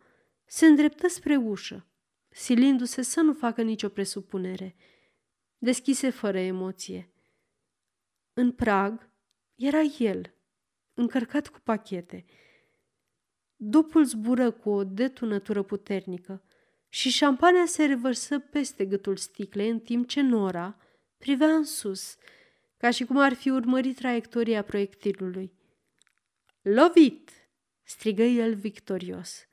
se îndreptă spre ușă, silindu-se să nu facă nicio presupunere. Deschise fără emoție. În prag era el, încărcat cu pachete. Dupul zbură cu o detunătură puternică și șampania se revărsă peste gâtul sticlei în timp ce Nora privea în sus, ca și cum ar fi urmărit traiectoria proiectilului. Lovit! strigă el victorios.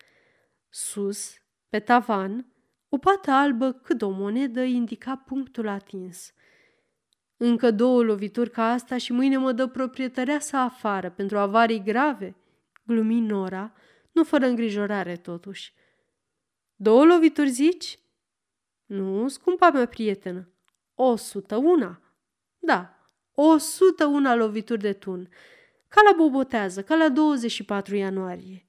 Sus, pe tavan, o pată albă cât o monedă indica punctul atins. Încă două lovituri ca asta și mâine mă dă proprietărea sa afară pentru avarii grave, glumi Nora, nu fără îngrijorare totuși. Două lovituri zici? Nu, scumpa mea prietenă. O sută una. Da, o sută una lovituri de tun. Ca la bobotează, ca la 24 ianuarie.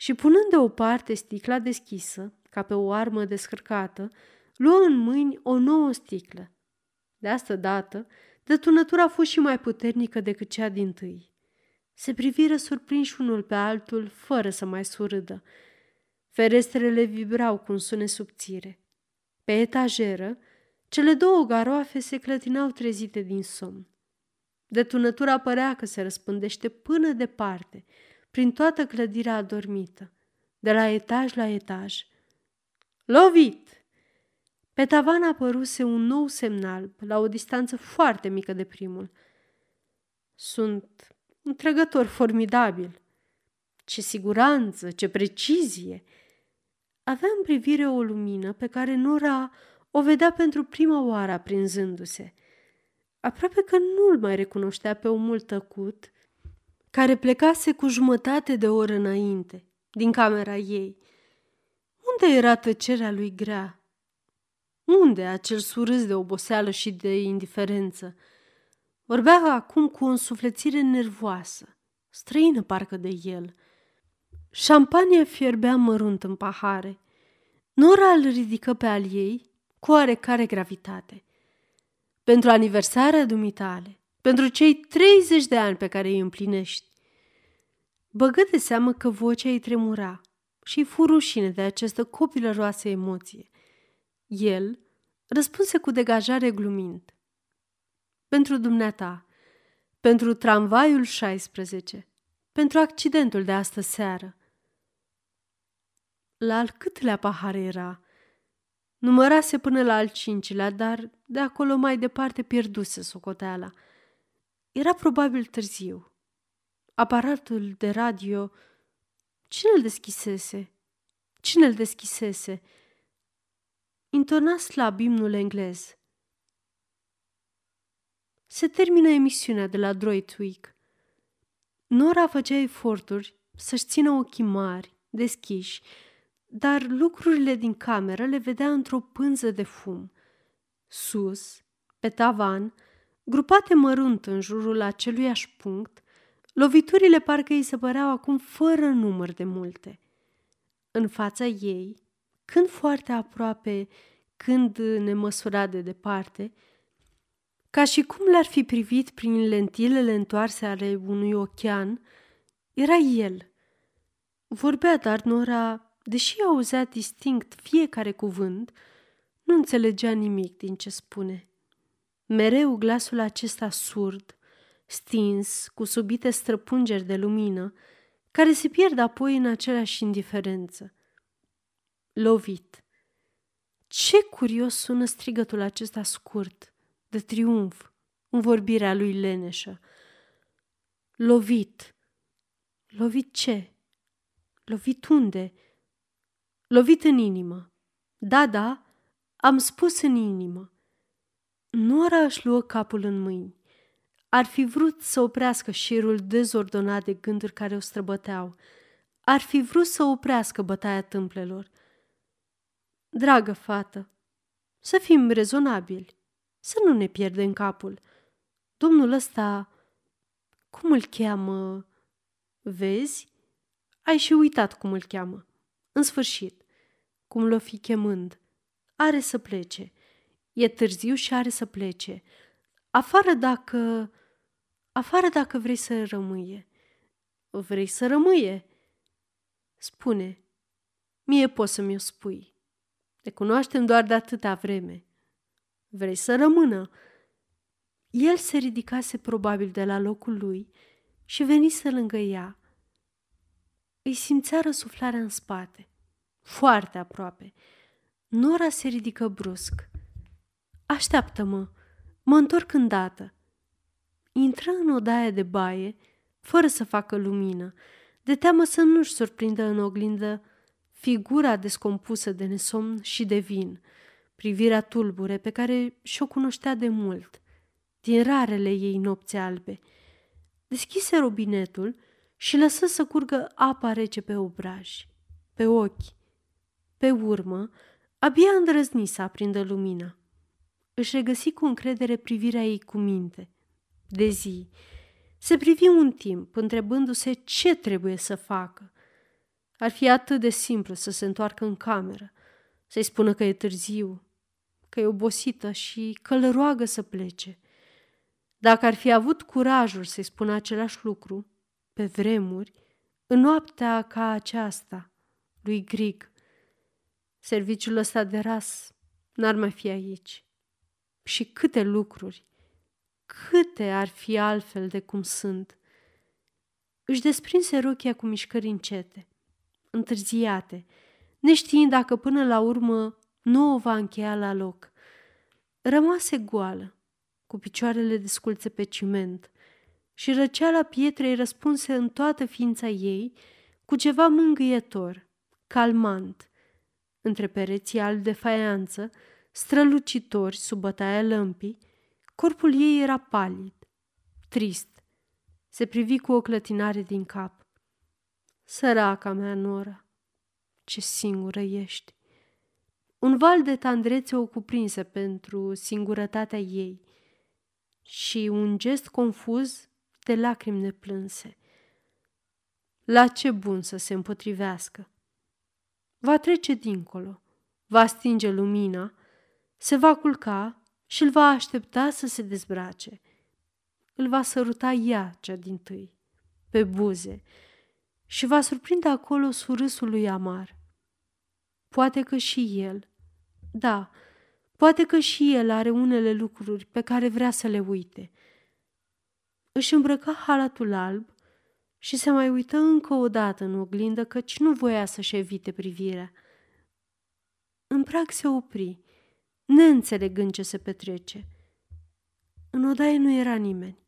Și punând deoparte sticla deschisă, ca pe o armă descărcată, luă în mâini o nouă sticlă. De asta dată, dătunătura a fost și mai puternică decât cea din tâi. Se priviră surprinși unul pe altul, fără să mai surâdă. Ferestrele vibrau cu un sunet subțire. Pe etajeră, cele două garoafe se clătinau trezite din somn. Detunătura părea că se răspândește până departe, prin toată clădirea adormită, de la etaj la etaj. Lovit! Pe tavan apăruse un nou semnal, la o distanță foarte mică de primul. Sunt un trăgător formidabil. Ce siguranță, ce precizie! Avea în privire o lumină pe care Nora o vedea pentru prima oară aprinzându-se. Aproape că nu-l mai recunoștea pe omul tăcut, care plecase cu jumătate de oră înainte, din camera ei. Unde era tăcerea lui grea? Unde acel surâs de oboseală și de indiferență? Vorbea acum cu o însuflețire nervoasă, străină parcă de el. Șampania fierbea mărunt în pahare. Nora îl ridică pe al ei cu oarecare gravitate. Pentru aniversarea dumitale, pentru cei 30 de ani pe care îi împlinești. Băgă de seamă că vocea îi tremura și fu rușine de această copilăroasă emoție. El răspunse cu degajare glumind. Pentru dumneata, pentru tramvaiul 16, pentru accidentul de astă seară. La al câtelea pahar era? Numărase până la al cincilea, dar de acolo mai departe pierduse socoteala. Era probabil târziu. Aparatul de radio... Cine îl deschisese? Cine îl deschisese? Intona slab imnul englez. Se termină emisiunea de la Droitwig. Nora făcea eforturi să-și țină ochii mari, deschiși, dar lucrurile din cameră le vedea într-o pânză de fum. Sus, pe tavan, Grupate mărunt în jurul aceluiași punct, loviturile parcă îi se păreau acum fără număr de multe. În fața ei, când foarte aproape, când nemăsurat de departe, ca și cum l-ar fi privit prin lentilele întoarse ale unui ochean, era el. Vorbea, dar Nora, deși auzea distinct fiecare cuvânt, nu înțelegea nimic din ce spune. Mereu glasul acesta surd, stins, cu subite străpungeri de lumină, care se pierd apoi în aceleași indiferență. Lovit. Ce curios sună strigătul acesta scurt, de triumf, în vorbirea lui Leneșă. Lovit. Lovit ce? Lovit unde? Lovit în inimă. Da, da, am spus în inimă. Nora își luă capul în mâini. Ar fi vrut să oprească șirul dezordonat de gânduri care o străbăteau. Ar fi vrut să oprească bătaia tâmplelor. Dragă fată, să fim rezonabili, să nu ne pierdem capul. Domnul ăsta, cum îl cheamă? Vezi? Ai și uitat cum îl cheamă. În sfârșit, cum l-o fi chemând. Are să plece. E târziu și are să plece. Afară dacă... Afară dacă vrei să rămâie. Vrei să rămâie? Spune. Mie poți să mi-o spui. Te cunoaștem doar de atâta vreme. Vrei să rămână? El se ridicase probabil de la locul lui și venise lângă ea. Îi simțea răsuflarea în spate, foarte aproape. Nora se ridică brusc. Așteaptă-mă, mă întorc îndată. Intră în odaia de baie, fără să facă lumină, de teamă să nu-și surprindă în oglindă figura descompusă de nesomn și de vin, privirea tulbure pe care și-o cunoștea de mult, din rarele ei nopți albe. Deschise robinetul și lăsă să curgă apa rece pe obraj, pe ochi. Pe urmă, abia îndrăzni să aprindă lumina. Își regăsi cu încredere privirea ei cu minte. De zi, se privi un timp, întrebându-se ce trebuie să facă. Ar fi atât de simplu să se întoarcă în cameră, să-i spună că e târziu, că e obosită și că îl roagă să plece. Dacă ar fi avut curajul să-i spună același lucru, pe vremuri, în noaptea ca aceasta, lui Grig, serviciul ăsta de ras n-ar mai fi aici. Și câte lucruri, câte ar fi altfel de cum sunt. Își desprinse rochia cu mișcări încete, întârziate, neștiind dacă până la urmă nu o va încheia la loc. Rămase goală, cu picioarele desculțe pe ciment și răceala pietrei răspunse în toată ființa ei cu ceva mângâietor, calmant. Între pereții albi de faianță, strălucitori sub bătaia lămpii, corpul ei era palid, trist. Se privi cu o clătinare din cap. Săraca mea, Nora, ce singură ești! Un val de tandrețe o cuprinse pentru singurătatea ei și un gest confuz de lacrimi neplânse. La ce bun să se împotrivească! Va trece dincolo, va stinge lumina, se va culca și îl va aștepta să se dezbrace. Îl va săruta ea cea din tâi, pe buze, și va surprinde acolo surâsul lui amar. Poate că și el, da, poate că și el are unele lucruri pe care vrea să le uite. Își îmbrăca halatul alb și se mai uită încă o dată în oglindă căci nu voia să-și evite privirea. În prag se opri, neînțelegând ce se petrece. În odaie nu era nimeni.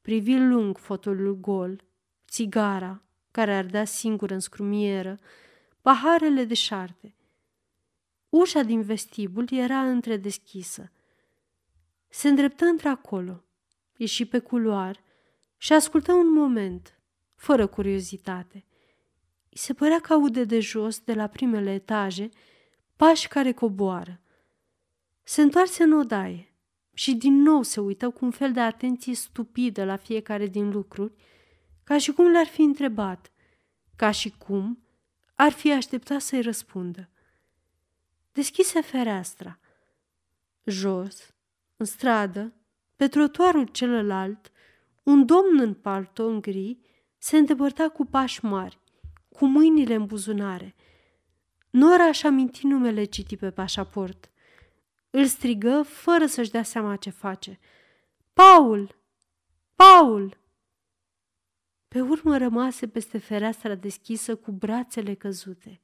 Privi lung fotolul gol, țigara, care ardea singur în scrumieră, paharele de șarte. Ușa din vestibul era întredeschisă. Se îndreptă într-acolo, ieși pe culoar și ascultă un moment, fără curiozitate. I se părea că aude de jos, de la primele etaje, pași care coboară. Se întoarse în odaie, și din nou se uită cu un fel de atenție stupidă la fiecare din lucruri, ca și cum le-ar fi întrebat, ca și cum ar fi așteptat să-i răspundă. Deschise fereastra. Jos, în stradă, pe trotuarul celălalt, un domn în palton gri se îndepărta cu pași mari, cu mâinile în buzunare. Nora și aminti numele citi pe pașaport. Îl strigă fără să-și dea seama ce face. Paul! Paul! Pe urmă rămase peste fereastra deschisă cu brațele căzute.